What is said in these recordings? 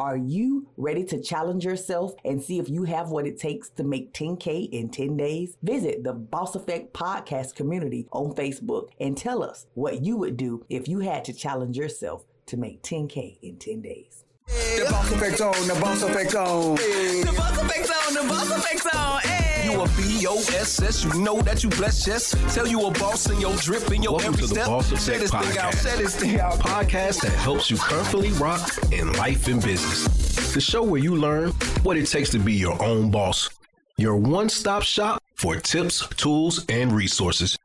Are you ready to challenge yourself and see if you have what it takes to make 10K in 10 days? Visit the Boss Effect podcast community on Facebook and tell us what you would do if you had to challenge yourself to make 10K in 10 days. The boss effect on, the boss effect on. The boss effect on, the boss effect on. Hey. You a B-O-S-S, you know that you blessed, yes. Tell you a boss in your drip in your Welcome every to the step. Effect this thing out, Podcast. say this thing out. podcast that helps you comfortably rock in life and business. The show where you learn what it takes to be your own boss. Your one stop shop for tips, tools, and resources.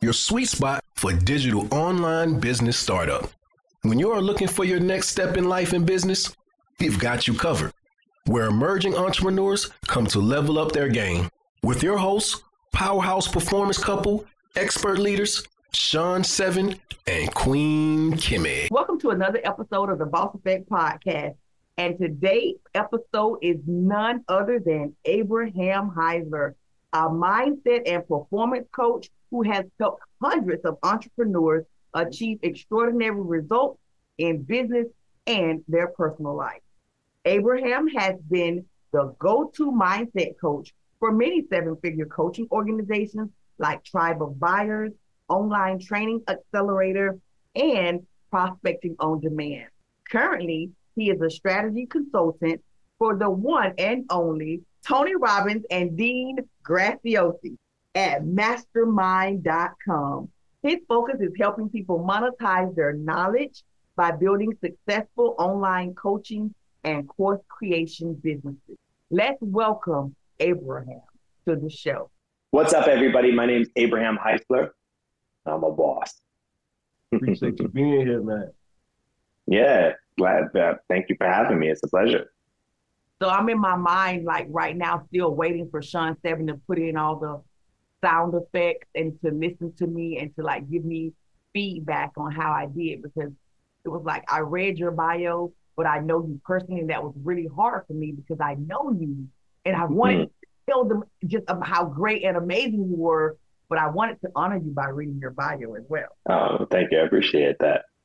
Your sweet spot for digital online business startup. When you are looking for your next step in life and business, we've got you covered. Where emerging entrepreneurs come to level up their game. With your hosts, powerhouse performance couple, expert leaders, Shawn Seven and Queen Kimmie. Welcome to another episode of the Boss Effect Podcast. And today's episode is none other than Abraham Heisler, a mindset and performance coach who has helped hundreds of entrepreneurs achieve extraordinary results in business and their personal life. Abraham has been the go to mindset coach for many seven figure coaching organizations like Tribe of Buyers, Online Training Accelerator, and Prospecting on Demand. Currently, he is a strategy consultant for the one and only Tony Robbins and Dean Graziosi at mastermind.com. His focus is helping people monetize their knowledge by building successful online coaching and course creation businesses. Let's welcome Abraham to the show. What's up, everybody? My name's Abraham Heisler. I'm a boss. Appreciate you being here, man. Yeah, glad. Uh, thank you for having me. It's a pleasure. So I'm in my mind, like right now, still waiting for Shawn Seven to put in all the sound effects and to listen to me and to like give me feedback on how I did because it was like I read your bio, but I know you personally, and that was really hard for me because I know you and I wanted to tell them just about how great and amazing you were, but I wanted to honor you by reading your bio as well. Oh, thank you. I appreciate that.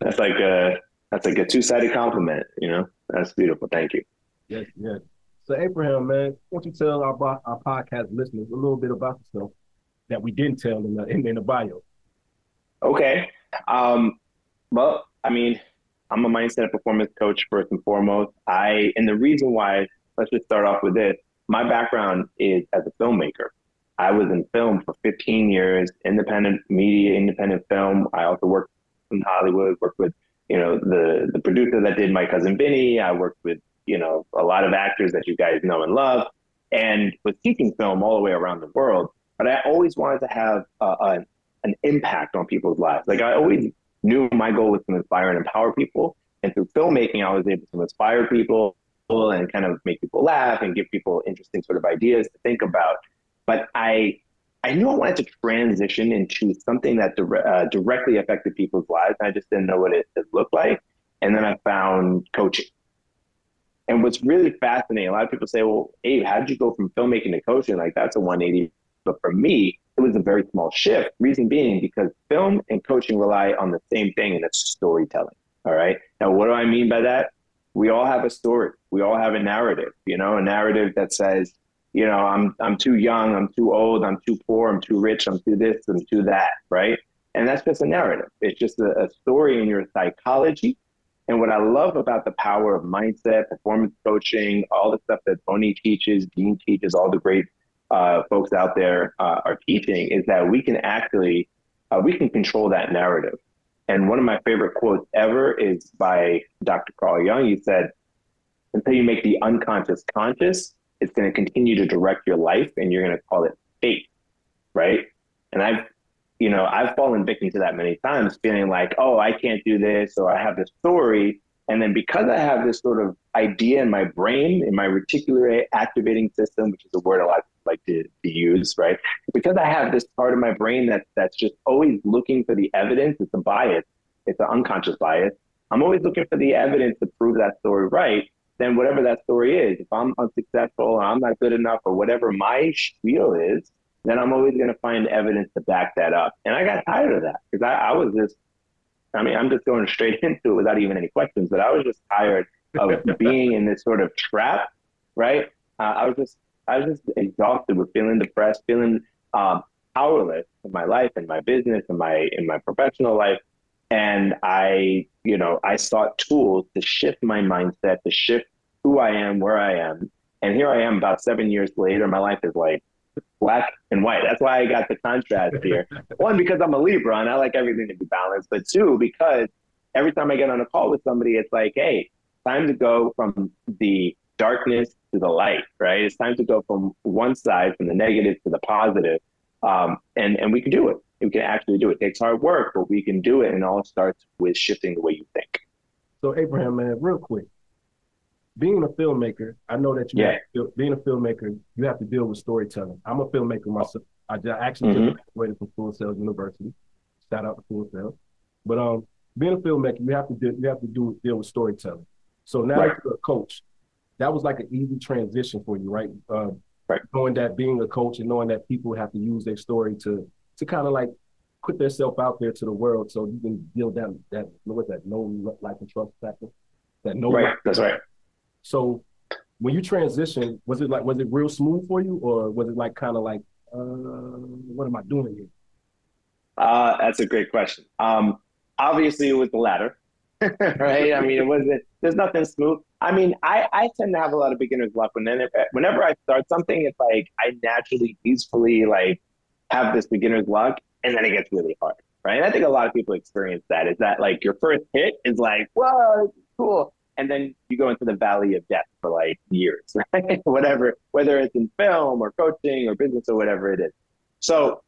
that's like a that's like a two sided compliment. You know, that's beautiful. Thank you. Yes, yes. So, Abraham, man, why don't you tell our, our podcast listeners a little bit about yourself that we didn't tell in the, in, in the bio? Okay. Um, well, I mean, I'm a mindset and performance coach first and foremost. I and the reason why, let's just start off with this. My background is as a filmmaker. I was in film for 15 years, independent media, independent film. I also worked in Hollywood, worked with, you know, the the producer that did My Cousin Vinny. I worked with, you know, a lot of actors that you guys know and love, and was teaching film all the way around the world. But I always wanted to have uh, an, an impact on people's lives. Like I always knew my goal was to inspire and empower people. And through filmmaking, I was able to inspire people and kind of make people laugh and give people interesting sort of ideas to think about. But I, I knew I wanted to transition into something that dire- uh, directly affected people's lives. I just didn't know what it, it looked like. And then I found coaching. And what's really fascinating, a lot of people say, well, Abe, how did you go from filmmaking to coaching? Like that's a 180. But for me, it was a very small shift. Reason being because film and coaching rely on the same thing, and that's storytelling. All right. Now, what do I mean by that? We all have a story. We all have a narrative. You know, a narrative that says, you know, I'm I'm too young, I'm too old, I'm too poor, I'm too rich, I'm too this, I'm too that. Right. And that's just a narrative. It's just a, a story in your psychology. And what I love about the power of mindset, performance coaching, all the stuff that Tony teaches, Dean teaches, all the great uh, folks out there uh, are teaching is that we can actually uh, we can control that narrative. And one of my favorite quotes ever is by Dr. Carl Jung. He said, "Until you make the unconscious conscious, it's going to continue to direct your life, and you're going to call it fate, right?" And I've, you know, I've fallen victim to that many times, feeling like, "Oh, I can't do this," or "I have this story." And then because I have this sort of idea in my brain, in my reticular activating system, which is a word a lot like to, to use, right? Because I have this part of my brain that that's just always looking for the evidence. It's a bias. It's an unconscious bias. I'm always looking for the evidence to prove that story right. Then whatever that story is, if I'm unsuccessful or I'm not good enough or whatever my spiel is, then I'm always going to find evidence to back that up. And I got tired of that because I, I was just, I mean, I'm just going straight into it without even any questions, but I was just tired of being in this sort of trap, right? Uh, I was just, I was just exhausted with feeling depressed, feeling um, powerless in my life, in my business, in my in my professional life, and I, you know, I sought tools to shift my mindset, to shift who I am, where I am, and here I am, about seven years later. My life is like black and white. That's why I got the contrast here. One, because I'm a Libra and I like everything to be balanced. But two, because every time I get on a call with somebody, it's like, hey, time to go from the darkness to the light, right? It's time to go from one side, from the negative to the positive. Um, and, and we can do it. We can actually do it. It takes hard work, but we can do it. And it all starts with shifting the way you think. So, Abraham, man, real quick, being a filmmaker, I know that you yeah. to, being a filmmaker, you have to deal with storytelling. I'm a filmmaker myself. I actually mm-hmm. just graduated from Full Sail University. Shout out to Full Sail. But um, being a filmmaker, you have to do, you have to do deal with storytelling. So now right. you're a coach. That was like an easy transition for you, right? Uh, right. Knowing that being a coach and knowing that people have to use their story to to kind of like put themselves out there to the world, so you can build that that what's that no like and trust factor. That no right. That's right so when you transition, was it like was it real smooth for you, or was it like kind of like, uh, what am I doing here? Uh, that's a great question. Um, obviously, it was the latter, right? I mean, it wasn't. There's nothing smooth. I mean, I, I tend to have a lot of beginner's luck. When whenever I start something, it's like I naturally, peacefully, like have this beginner's luck, and then it gets really hard, right? And I think a lot of people experience that. Is that like your first hit is like, whoa, cool, and then you go into the valley of death for like years, right? whatever, whether it's in film or coaching or business or whatever it is. So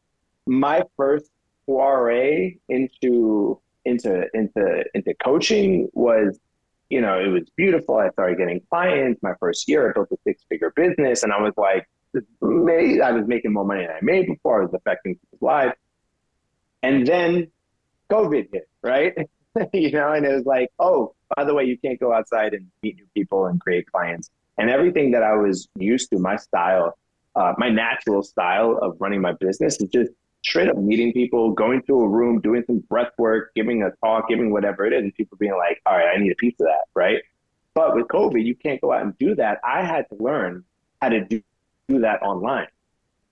my first foray into into into into coaching was, you know, it was beautiful. I started getting clients. My first year, I built a six figure business, and I was like, I was making more money than I made before. I was affecting people's lives, and then COVID hit, right? you know, and it was like, oh, by the way, you can't go outside and meet new people and create clients. And everything that I was used to, my style, uh, my natural style of running my business is just straight up meeting people, going to a room, doing some breath work, giving a talk, giving whatever it is, and people being like, all right, I need a piece of that, right? But with COVID, you can't go out and do that. I had to learn how to do, do that online,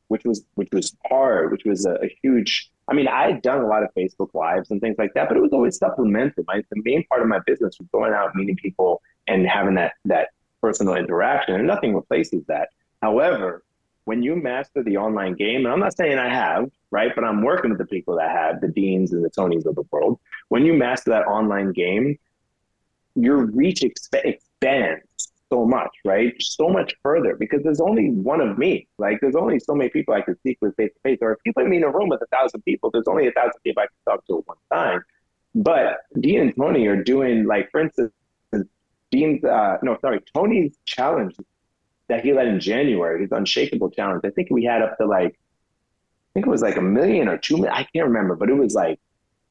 which was which was hard, which was a, a huge I mean, I had done a lot of Facebook Lives and things like that, but it was always supplemental. My, the main part of my business was going out, meeting people, and having that that personal interaction, and nothing replaces that. However, when you master the online game, and I'm not saying I have, right, but I'm working with the people that have, the Deans and the Tonys of the world. When you master that online game, your reach exp- expands so much, right? So much further because there's only one of me. Like there's only so many people I can speak with face to face. Or if you put me in a room with a thousand people, there's only a thousand people I can talk to at one time. But Dean and Tony are doing like, for instance, Dean's uh, no, sorry, Tony's challenge that he led in January, his unshakable challenge. I think we had up to like, I think it was like a million or two million. I can't remember, but it was like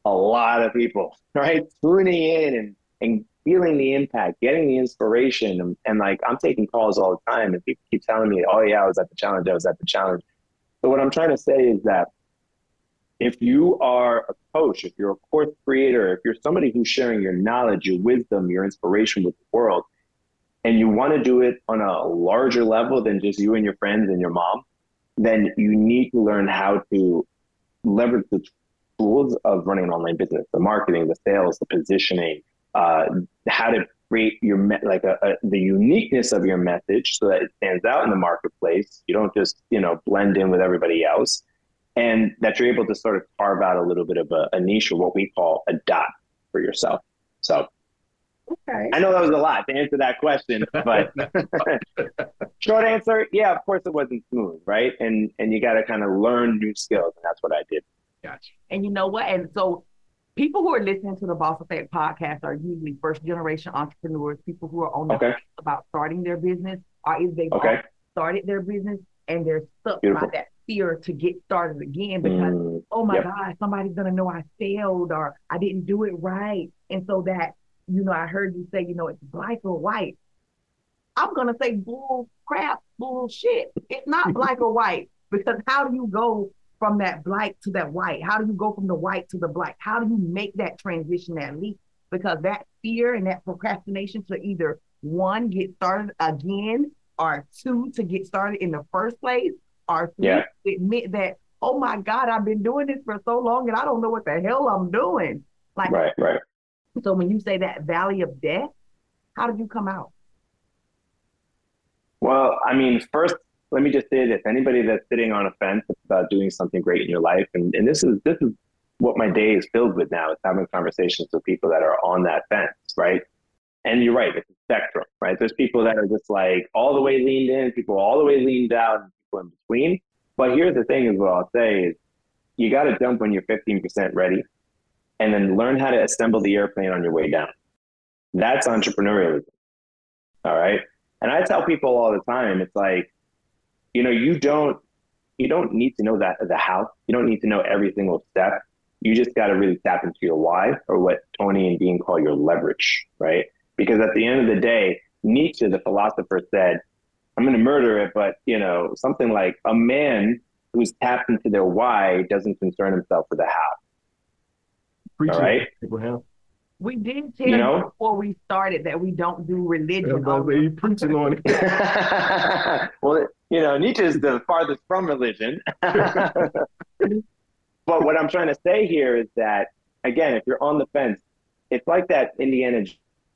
a lot of people, right, tuning in and and feeling the impact, getting the inspiration, and, and, like I'm taking calls all the time, and people keep telling me, "Oh yeah, I was at the challenge. I was at the challenge." So what I'm trying to say is that if you are a coach, if you're a course creator, if you're somebody who's sharing your knowledge, your wisdom, your inspiration with the world, and you want to do it on a larger level than just you and your friends and your mom, then you need to learn how to leverage the tools of running an online business, the marketing, the sales, the positioning, uh, how to create your me- like a, a, the uniqueness of your message so that it stands out in the marketplace. You don't just you know blend in with everybody else, and that you're able to sort of carve out a little bit of a, a niche or what we call a dot for yourself. So. Okay. I know that was a lot to answer that question, but short answer, yeah, of course it wasn't smooth, right? And and you got to kind of learn new skills, and that's what I did. Gotcha. And you know what? And so people who are listening to the Boss Effect podcast are usually first generation entrepreneurs, people who are on the okay. about starting their business, or if they've okay. started their business and they're stuck Beautiful. by that fear to get started again because mm, oh my yep. god, somebody's gonna know I failed or I didn't do it right, and so that you know I heard you say you know it's black or white. I'm gonna say bull crap, bullshit. It's not black or white because how do you go from that black to that white? How do you go from the white to the black? How do you make that transition, that leap? Because that fear and that procrastination to either one, get started again, or two, to get started in the first place, or three, Yeah. to admit that, oh my God, I've been doing this for so long and I don't know what the hell I'm doing. Like, Right, right. So when you say that valley of death, how did you come out? Well, I mean, first, let me just say this: anybody that's sitting on a fence about doing something great in your life, and, and this is this is what my day is filled with now. Is having conversations with people that are on that fence, right? And you're right; it's a spectrum, right? There's people that are just like all the way leaned in, people all the way leaned out, and people in between. But here's the thing: is what I'll say is, you got to jump when you're 15% ready, and then learn how to assemble the airplane on your way down. That's entrepreneurialism. All right. And I tell people all the time, it's like, you know, you don't you don't need to know that the how. You don't need to know every single step. You just got to really tap into your why, or what Tony and Dean call your leverage, right? Because at the end of the day, Nietzsche, the philosopher, said, "I'm going to murder it," but you know, something like a man who's tapped into their why doesn't concern himself with the how. Appreciate All right. it, Abraham. We did tell You you, know? before we started that we don't do religion. Everybody, you preaching on it. well, you know, Nietzsche is the farthest from religion. but what I'm trying to say here is that, again, if you're on the fence, it's like that Indiana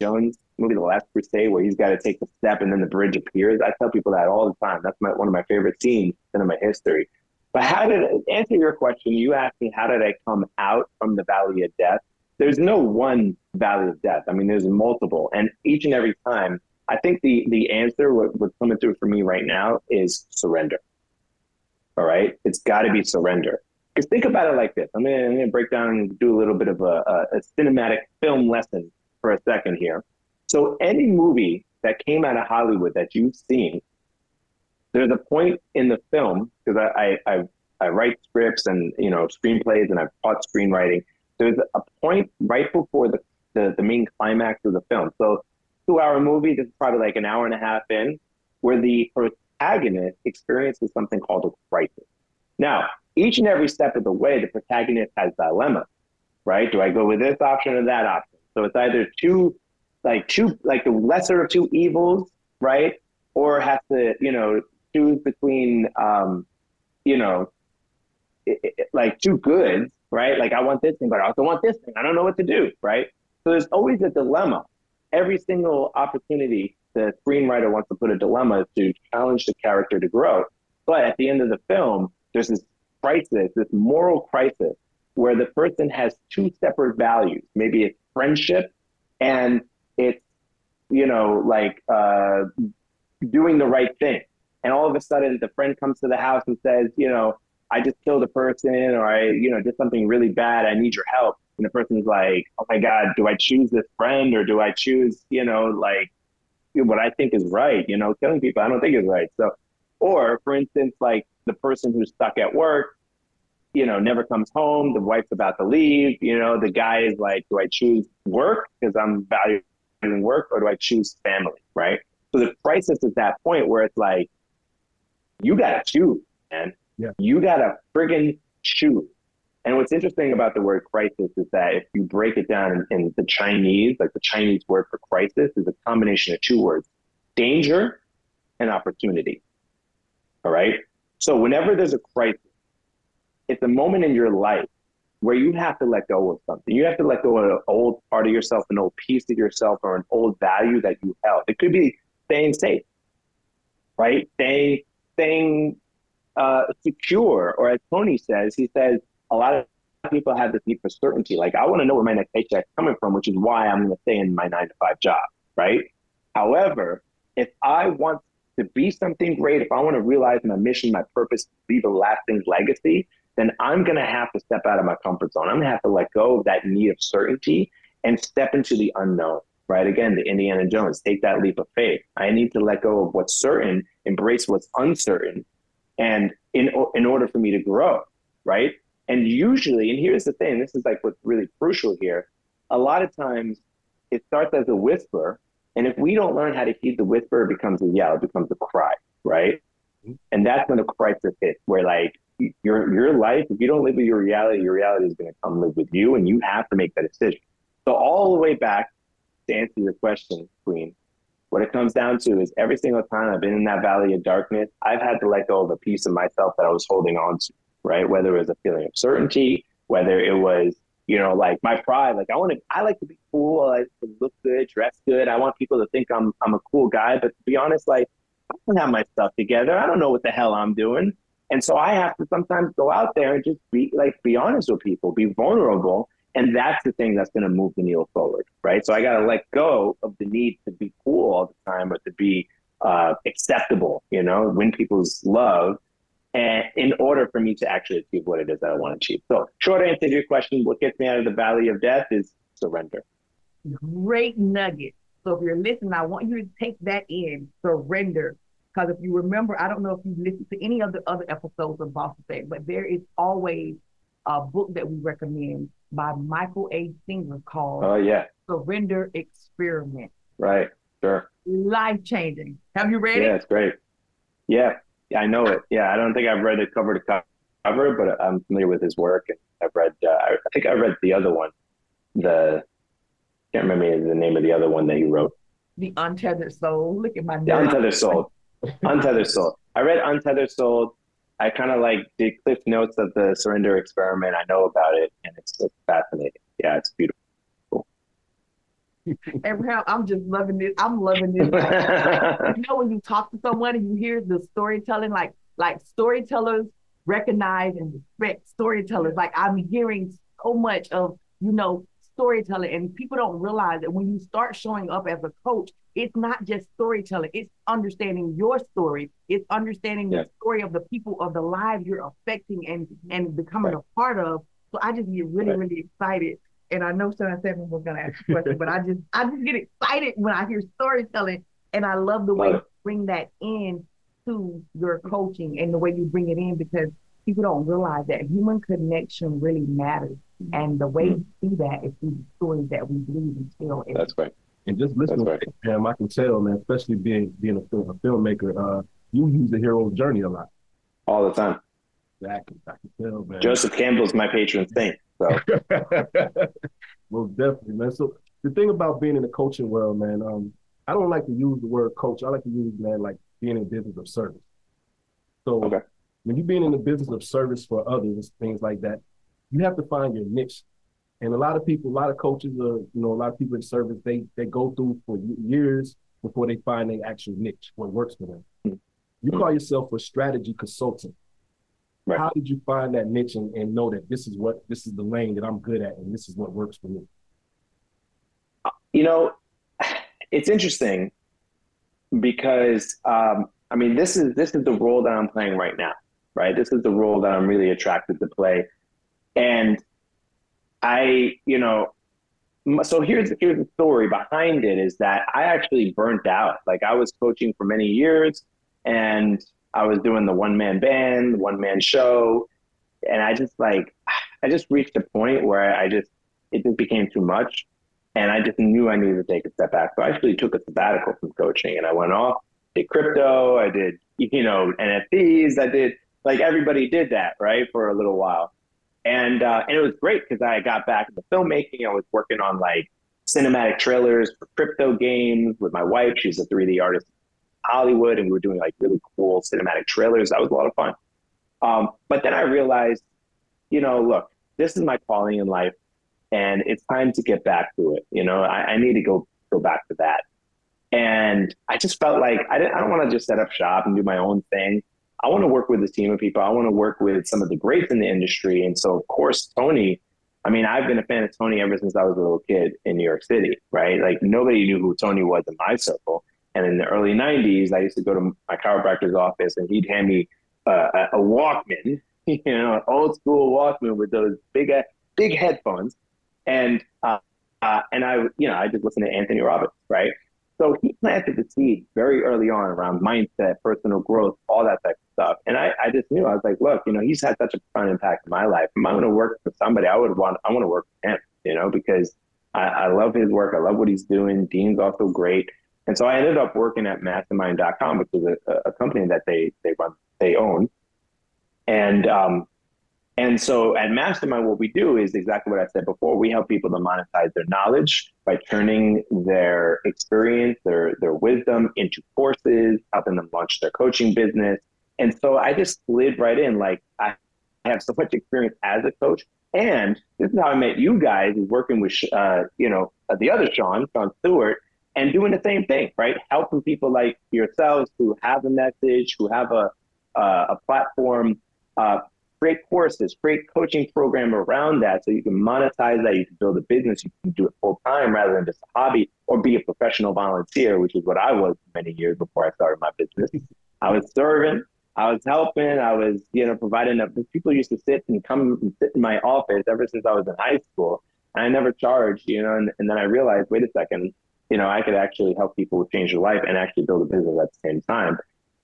Jones movie, The Last Crusade, where he's got to take the step and then the bridge appears. I tell people that all the time. That's my, one of my favorite scenes in my history. But how did answer your question? You asked me how did I come out from the valley of death? There's no one valley of death. I mean, there's multiple, and each and every time, I think the the answer, what, what's coming through for me right now, is surrender. All right, it's got to be surrender. Because think about it like this. I'm gonna, break down and do a little bit of a, a, a cinematic film lesson for a second here. So any movie that came out of Hollywood that you've seen, there's a point in the film because I, I I I write scripts and you know screenplays and I've taught screenwriting. There's a point right before the, the, the main climax of the film. So two hour movie, this is probably like an hour and a half in, where the protagonist experiences something called a crisis. Now, each and every step of the way, the protagonist has dilemma, right? Do I go with this option or that option? So it's either two, like two, like the lesser of two evils, right? Or has to, you know, choose between, um, you know, it, it, like two goods, right? Like I want this thing, but I also want this thing. I don't know what to do, right? So there's always a dilemma. Every single opportunity the screenwriter wants to put a dilemma to challenge the character to grow. But at the end of the film, there's this crisis, this moral crisis, where the person has two separate values. Maybe it's friendship and it's, you know, like uh, doing the right thing. And all of a sudden, the friend comes to the house and says, you know, I just killed a person or I, you know, did something really bad. I need your help. And the person's like, oh my God, do I choose this friend or do I choose, you know, like what I think is right? You know, killing people, I don't think is right. So, or for instance, like the person who's stuck at work, you know, never comes home. The wife's about to leave. You know, the guy is like, do I choose work because I'm valuing work or do I choose family? Right. So the crisis is that point where it's like, you got to choose, man. Yeah. You got to friggin' choose. And what's interesting about the word crisis is that if you break it down in, in the Chinese, like the Chinese word for crisis is a combination of two words danger and opportunity. All right. So whenever there's a crisis, it's a moment in your life where you have to let go of something. You have to let go of an old part of yourself, an old piece of yourself, or an old value that you held. It could be staying safe, right? Staying, staying uh, secure, or as Tony says, he says a lot of people have this need for certainty. Like I want to know where my next paycheck is coming from, which is why I'm going to stay in my nine to five job, right? However, if I want to be something great, if I want to realize my mission, my purpose, leave a lasting legacy, then I'm going to have to step out of my comfort zone. I'm going to have to let go of that need of certainty and step into the unknown, right? Again, the Indiana Jones, take that leap of faith. I need to let go of what's certain, embrace what's uncertain, and in in order for me to grow, right? And usually, and here's the thing, this is like what's really crucial here. A lot of times it starts as a whisper. And if we don't learn how to heed the whisper, it becomes a yell, it becomes a cry, right? Mm-hmm. And that's when the crisis hits, where like your your life, if you don't live with your reality, your reality is going to come live with you, and you have to make that decision. So all the way back to answer your question, Queen, what it comes down to is every single time I've been in that valley of darkness, I've had to let go of a piece of myself that I was holding on to, right? Whether it was a feeling of certainty, whether it was, you know, like my pride, like I want to, I like to be cool, I like to look good, dress good. I want people to think I'm, I'm a cool guy. But to be honest, like I don't have my stuff together. I don't know what the hell I'm doing. And so I have to sometimes go out there and just be like, be honest with people, be vulnerable and that's the thing that's going to move the needle forward, right? So I got to let go of the need to be cool all the time or to be uh, acceptable, you know, win people's love, and in order for me to actually achieve what it is that I want to achieve. So, short answer to your question, what gets me out of the valley of death is surrender. Great nugget. So if you're listening, I want you to take that in, surrender. Because if you remember, I don't know if you've listened to any of the other episodes of Boss Effect, but there is always a book that we recommend by Michael A. Singer called Oh yeah. Surrender Experiment. Right. Sure. Life changing. Have you read Yeah, it? Yeah, it's great. Yeah. Yeah, I know it. Yeah, I don't think I've read it cover to cover, but I'm familiar with his work. And I've read. Uh, I think I read the other one. The can't remember the name of the other one that he wrote. The Untethered Soul. Look at my The. Untethered Soul. Untethered Soul. I read Untethered Soul. I kind of like the cliff notes of the surrender experiment. I know about it, and it's, it's fascinating. Yeah, it's beautiful. Abraham, I'm just loving this. I'm loving this. you know when you talk to someone and you hear the storytelling, like like storytellers recognize and respect storytellers. Like I'm hearing so much of you know storytelling, and people don't realize that when you start showing up as a coach, it's not just storytelling. It's understanding your story. It's understanding Yeah. the story of the people of the lives you're affecting and and becoming a part of. So I just get really Right. really excited. And I know Shawn Seven was gonna ask a question, but I just I just get excited when I hear storytelling, and I love the way you bring that in to your coaching and the way you bring it in because people don't realize that human connection really matters, and the way mm-hmm. you see that is through the stories that we believe and tell. That's right. And just listening That's to him, I can tell, man, especially being being a, film, a filmmaker, uh, you use the hero's journey a lot. All the time. Can, I can tell, man. Joseph Campbell's my patron saint. So Most definitely, man. So the thing about being in the coaching world, man, um, I don't like to use the word coach. I like to use, man, like being in business of service. So Okay. when you're being in the business of service for others, things like that, you have to find your niche. And a lot of people, a lot of coaches, are, you know, a lot of people in service, they they go through for years before they find their actual niche, what works for them. Hmm. You call yourself a strategy consultant. Right. How did you find that niche and, and know that this is what this is the lane that I'm good at and this is what works for me? you know, it's interesting because um, I mean, this is this is the role that I'm playing right now, right? This is the role that I'm really attracted to play, and I, you know, so here's here's the story behind it is that I actually burnt out. Like I was coaching for many years, and I was doing the one man band, one man show, and I just like I just reached a point where I just it just became too much. And I just knew I needed to take a step back. So I actually took a sabbatical from coaching and I went off, did crypto, I did, you know, NFTs, I did like everybody did that, right, for a little while. And uh, and it was great because I got back into filmmaking. I was working on like cinematic trailers for crypto games with my wife. She's a 3D artist in Hollywood, and we were doing like really cool cinematic trailers. That was a lot of fun. Um, but then I realized, you know, look, this is my calling in life and it's time to get back to it. You know, I, I need to go go back to that. And I just felt like I didn't. I don't want to just set up shop and do my own thing. I want to work with a team of people. I want to work with some of the greats in the industry. And so, of course, Tony. I mean, I've been a fan of Tony ever since I was a little kid in New York City. Right? Like nobody knew who Tony was in my circle. And in the early '90s, I used to go to my chiropractor's office, and he'd hand me uh, a, Walkman, you know, an old school Walkman with those big big headphones and uh, uh, and I, you know, I just listened to Anthony Robbins, right? So he planted the seed very early on around mindset, personal growth, all that type of stuff. And I, I just knew I was like, look, you know, he's had such a profound impact in my life. If I'm going to work for somebody, I would want, I want to work for him, you know, because I, I love his work. I love what he's doing. Dean's also great. And so I ended up working at mastermind.com, which is a, a company that they, they run, they own. And um, and so at Mastermind, what we do is exactly what I said before. We help people to monetize their knowledge by turning their experience, their their wisdom into courses, helping them launch their coaching business. And so I just slid right in. Like I have so much experience as a coach, and this is how I met you guys, working with uh, you know the other Sean, Sean Stewart, and doing the same thing, right? Helping people like yourselves who have a message, who have a uh, a platform, uh, create courses, create coaching program around that so you can monetize that, you can build a business, you can do it full time rather than just a hobby or be a professional volunteer, which is what I was many years before I started my business. I was serving, I was helping, I was, you know, providing a, people used to sit and come and sit in my office ever since I was in high school. And I never charged, you know, and, and then I realized, wait a second, you know, I could actually help people change their life and actually build a business at the same time.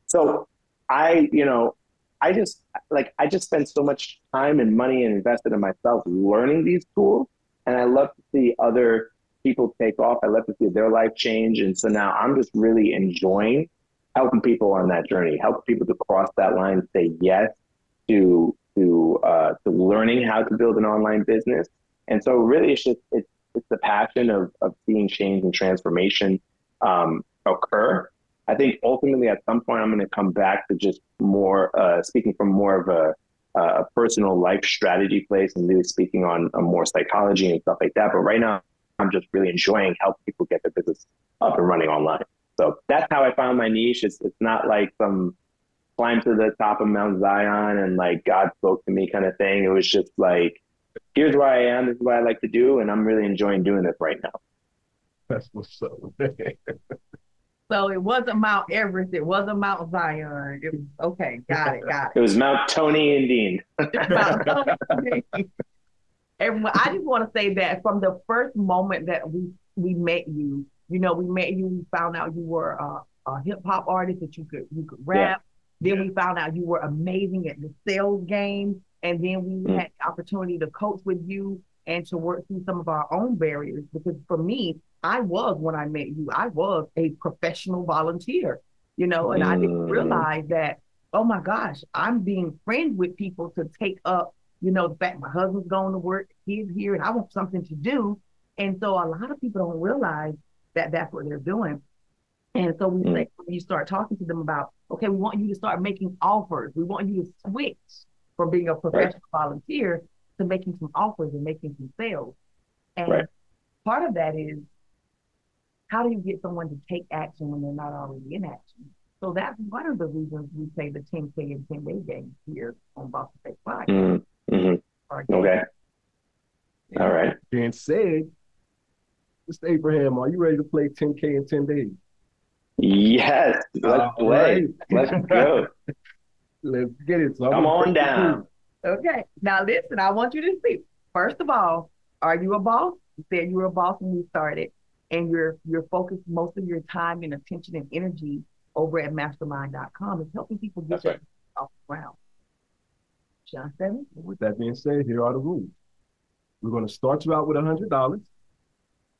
So I, you know, I just like I just spent so much time and money and invested in myself learning these tools, and I love to see other people take off. I love to see their life change, and so now I'm just really enjoying helping people on that journey, helping people to cross that line, say yes to to uh, to learning how to build an online business, and so really it's just it's it's the passion of of seeing change and transformation um, occur I think ultimately at some point I'm going to come back to just more uh, speaking from more of a, a, personal life strategy place and really speaking on, more psychology and stuff like that. But right now I'm just really enjoying helping people get their business up and running online. So that's how I found my niche. It's, it's not like some climb to the top of Mount Zion and like God spoke to me kind of thing. It was just like, here's where I am. This is what I like to do. And I'm really enjoying doing this right now. That's what's up. So it wasn't Mount Everest. It wasn't Mount Zion. It was, okay, got it, got it. It was Mount Tony and Dean. Everyone, I just want to say that from the first moment that we we met you, you know, we met you. We found out you were a, a hip hop artist that you could you could rap. Yeah. Then we found out you were amazing at the sales game, and then we mm. had the opportunity to coach with you and to work through some of our own barriers. Because for me, I was when I met you, I was a professional volunteer, you know, and mm. I didn't mm. realize that, oh my gosh, I'm being friends with people to take up, you know, the fact my husband's going to work, he's here, and I want something to do. And so a lot of people don't realize that that's what they're doing. And so we mm. say, when you start talking to them about, okay, we want you to start making offers. We want you to switch from being a professional right. volunteer to making some offers and making some sales. And right. part of that is how do you get someone to take action when they're not already in action? So that's one of the reasons we say the 10K and 10 day game here on Boss Effect Podcast. Mm-hmm. Okay. All right. Being said, Mr. Abraham, are you ready to play 10K in 10 days? Yes. Let's play. Right. Let's go. Let's get it. So Come on down. Okay. Now listen, I want you to see. First of all, are you a boss? You said you were a boss when you started and you're you're focused most of your time and attention and energy over at mastermind.com is helping people get right. off the ground. John Seven. With that being said, here are the rules. We're going to start you out with hundred dollars.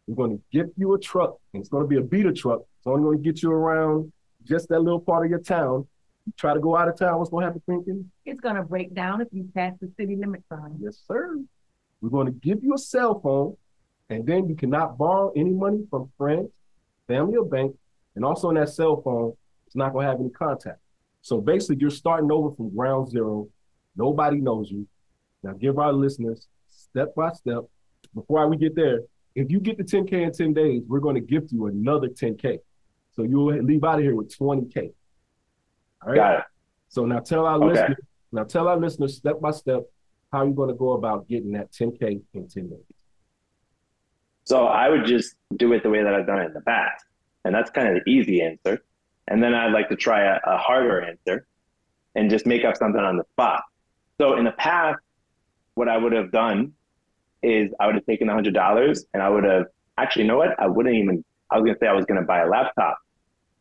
We're going to give you a truck, and it's going to be a beater truck. It's only going to get you around just that little part of your town. You try to go out of town, what's going to happen, thinking? It's going to break down if you pass the city limit sign. Yes, sir. We're going to give you a cell phone and then you cannot borrow any money from friends, family, or bank. And also on that cell phone, it's not going to have any contact. So basically, you're starting over from ground zero. Nobody knows you. Now, give our listeners step by step. Before we get there, if you get the 10K in 10 days, we're going to gift you another 10K. So you'll leave out of here with 20K. All right. Got it. So now tell our okay. listeners, now tell our listeners step by step how you're going to go about getting that 10K in 10 days. So I would just do it the way that I've done it in the past. And that's kind of the easy answer. And then I'd like to try a, a harder answer and just make up something on the spot. So in the past, what I would have done is I would have taken $100 and I would have actually, you know what? I wouldn't even, I was going to say I was going to buy a laptop,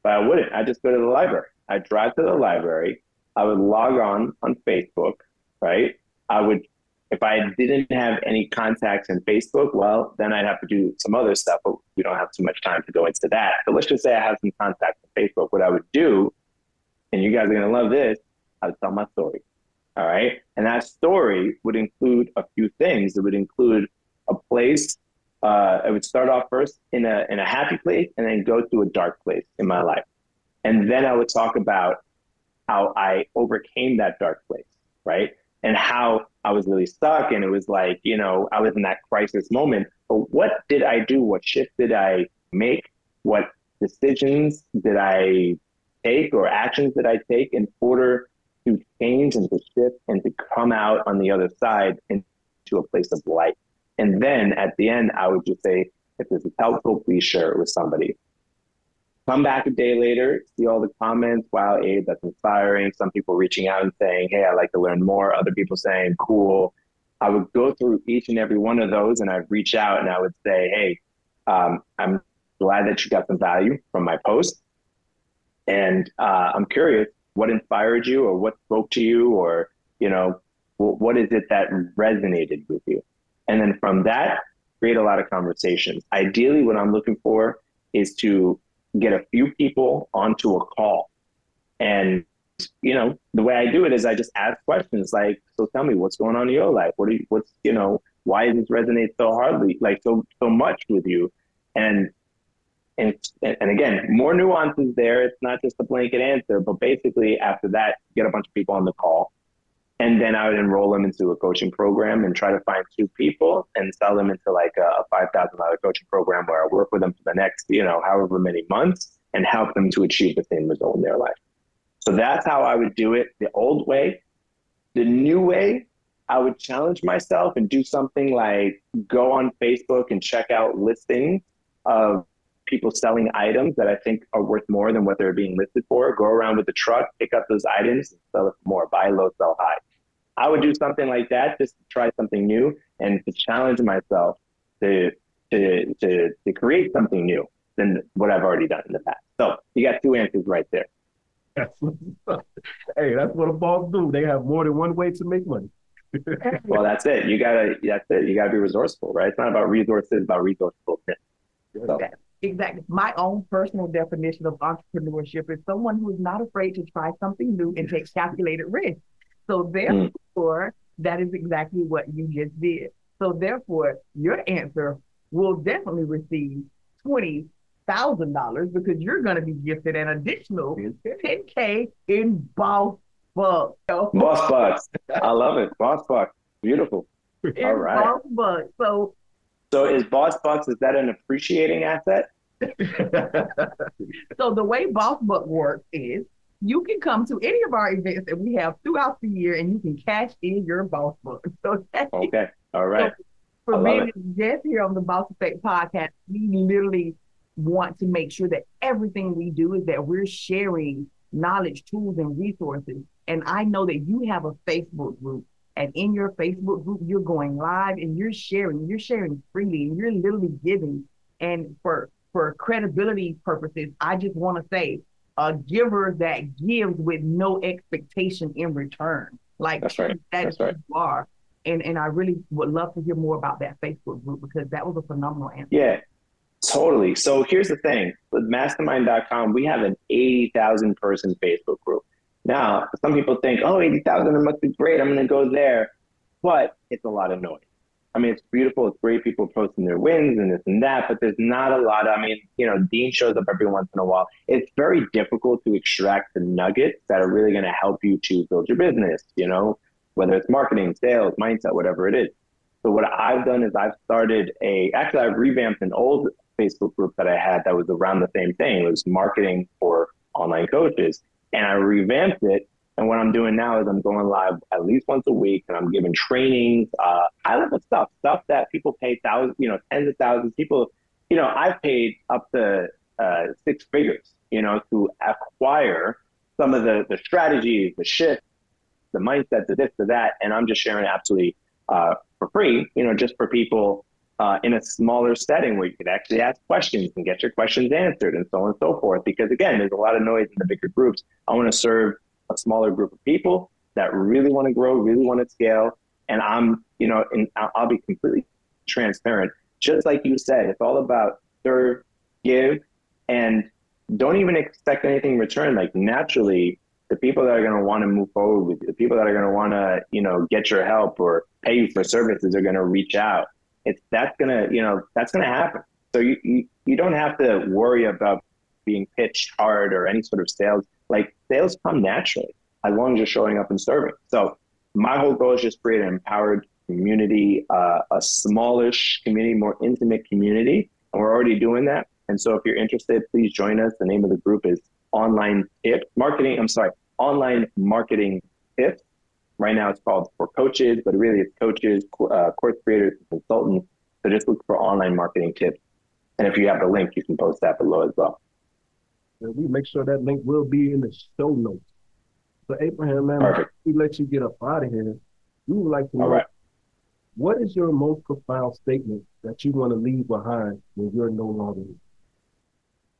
but I wouldn't. I just go to the library. I drive to the library. I would log on on Facebook, right? I would if I didn't have any contacts in Facebook, well, then I'd have to do some other stuff, but we don't have too much time to go into that. But let's just say I have some contacts in Facebook. What I would do, and you guys are going to love this, I would tell my story. All right. And that story would include a few things. It would include a place. Uh, would start off first in a in a happy place and then go to a dark place in my life. And then I would talk about how I overcame that dark place, right? And how I was really stuck and it was like, you know, I was in that crisis moment. But what did I do? What shift did I make? What decisions did I take or actions did I take in order to change and to shift and to come out on the other side into a place of light? And then at the end, I would just say, if this is helpful, please share it with somebody. Come back a day later, see all the comments. Wow, Abe, that's inspiring. Some people reaching out and saying, hey, I'd like to learn more. Other people saying, cool. I would go through each and every one of those and I'd reach out and I would say, hey, um, I'm glad that you got some value from my post. And uh, I'm curious what inspired you or what spoke to you or, you know, what is it that resonated with you? And then from that, create a lot of conversations. Ideally, what I'm looking for is to get a few people onto a call. And, you know, the way I do it is I just ask questions like, so tell me what's going on in your life? What are you, what's, you know, why does this resonate so hardly, like so, so much with you? And, and, and again, more nuances there. It's not just a blanket answer, but basically after that, get a bunch of people on the call and then I would enroll them into a coaching program and try to find two people and sell them into like a five thousand dollar coaching program where I work with them for the next, you know, however many months and help them to achieve the same result in their life. So that's how I would do it the old way. The new way, I would challenge myself and do something like go on Facebook and check out listings of people selling items that I think are worth more than what they're being listed for. Go around with the truck, pick up those items, and sell it for more. Buy low, sell high. I would do something like that just to try something new and to challenge myself to to to, to create something new than what I've already done in the past. So you got two answers right there. hey, that's what a boss do. They have more than one way to make money. well, that's it. You gotta that's it. You gotta be resourceful, right? It's not about resources, it's about resourcefulness. So. Exactly. My own personal definition of entrepreneurship is someone who is not afraid to try something new and take calculated risk. So hmm. therefore, mm. that is exactly what you just did. So therefore, your answer will definitely receive twenty thousand dollars because you're going to be gifted an additional ten k in boss bucks. Boss bucks. I love it. Boss bucks. Beautiful. In All right. Boss bucks. So. So is boss bucks is that an appreciating asset? so the way Boss Buck works is you can come to any of our events that we have throughout the year and you can cash in your Boss Buck. Okay. Okay. All right. So for me, just here on the Boss Effect podcast, we literally want to make sure that everything we do is that we're sharing knowledge, tools, and resources. And I know that you have a Facebook group. And in your Facebook group, you're going live and you're sharing, you're sharing freely, and you're literally giving. And for for credibility purposes, I just want to say a giver that gives with no expectation in return. Like that's right. That that's right. you are. And and I really would love to hear more about that Facebook group because that was a phenomenal answer. Yeah, totally. So here's the thing with mastermind.com, we have an 80,000 person Facebook group. Now, some people think, oh, 80,000, it must be great. I'm going to go there. But it's a lot of noise. I mean, it's beautiful. It's great. People posting their wins and this and that, but there's not a lot. I mean, you know, Dean shows up every once in a while. It's very difficult to extract the nuggets that are really going to help you to build your business, you know, whether it's marketing, sales, mindset, whatever it is. So what I've done is I've started a, actually I've revamped an old Facebook group that I had that was around the same thing. It was marketing for online coaches. And I revamped it and what I'm doing now is I'm going live at least once a week, and I'm giving trainings, uh, level stuff, stuff that people pay thousands, you know, tens of thousands. People, you know, I've paid up to uh, six figures, you know, to acquire some of the the strategies, the shifts, the mindset, the this, to that, and I'm just sharing absolutely uh, for free, you know, just for people uh, in a smaller setting where you could actually ask questions and get your questions answered and so on and so forth. Because again, there's a lot of noise in the bigger groups. I want to serve a smaller group of people that really want to grow, really want to scale. And I'm, you know, and I'll be completely transparent. Just like you said, it's all about serve, give, and don't even expect anything in return. Like naturally, the people that are going to want to move forward with you, the people that are going to want to, you know, get your help or pay you for services are going to reach out. It's that's going to, you know, that's going to happen. So you, you you don't have to worry about being pitched hard or any sort of sales. Like sales come naturally as long as you're showing up and serving. So my whole goal is just create an empowered community, uh, a smallish community, more intimate community, and we're already doing that. And so if you're interested, please join us. The name of the group is Online Tip Marketing. I'm sorry, Online Marketing Tips. Right now it's called for coaches, but really it's coaches, uh, course creators, consultants. So just look for online marketing tips. And if you have the link, you can post that below as well. And we make sure that link will be in the show notes. So Abraham, man, Perfect. we let you get up out of here. We would like to know right. what is your most profound statement that you want to leave behind when you're no longer here?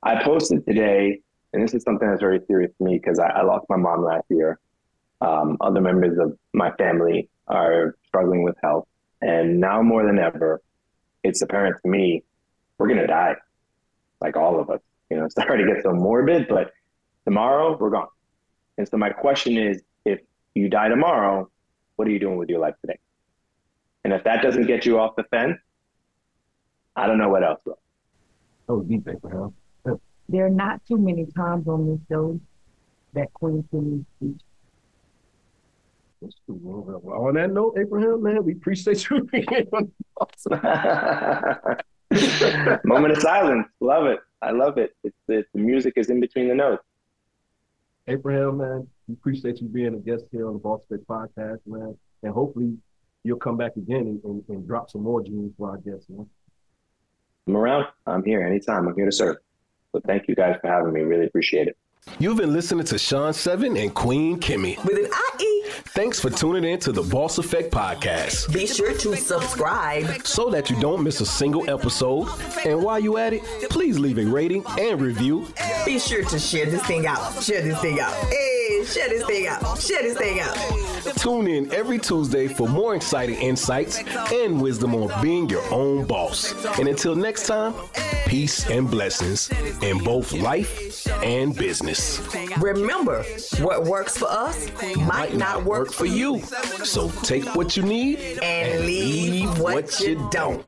I posted today, and this is something that's very serious to me because I, I lost my mom last year. Um, other members of my family are struggling with health, and now more than ever, it's apparent to me we're gonna die, like all of us. You know, sorry to get so morbid, but tomorrow we're gone. And so my question is, if you die tomorrow, what are you doing with your life today? And if that doesn't get you off the fence, I don't know what else will. That was deep, Abraham. There are not too many times on this show that Queen Kimmie speech. That's true. Well, well, on that note, Abraham, man, we appreciate you being on the Moment of silence. Love it. I love it. It's, it's the music is in between the notes. Abraham, man, we appreciate you being a guest here on the Boss Effect Podcast, man. And hopefully you'll come back again and, and, and drop some more gems for our guests, man. I'm around. I'm here anytime. I'm here to serve. So thank you guys for having me. Really appreciate it. You've been listening to Shawn Seven and Queen Kimmie. With an IE, Thanks for tuning in to the Boss Effect Podcast. be sure to subscribe. So that you don't miss a single episode. And while you're at it, please leave a rating and review. Be sure to share this thing out. Share this thing out. Hey, share this thing out. Share this thing out. Tune in every Tuesday for more exciting insights and wisdom on being your own boss. And until next time, peace and blessings in both life and business. Remember, what works for us might not work for you. So take what you need and leave what you don't.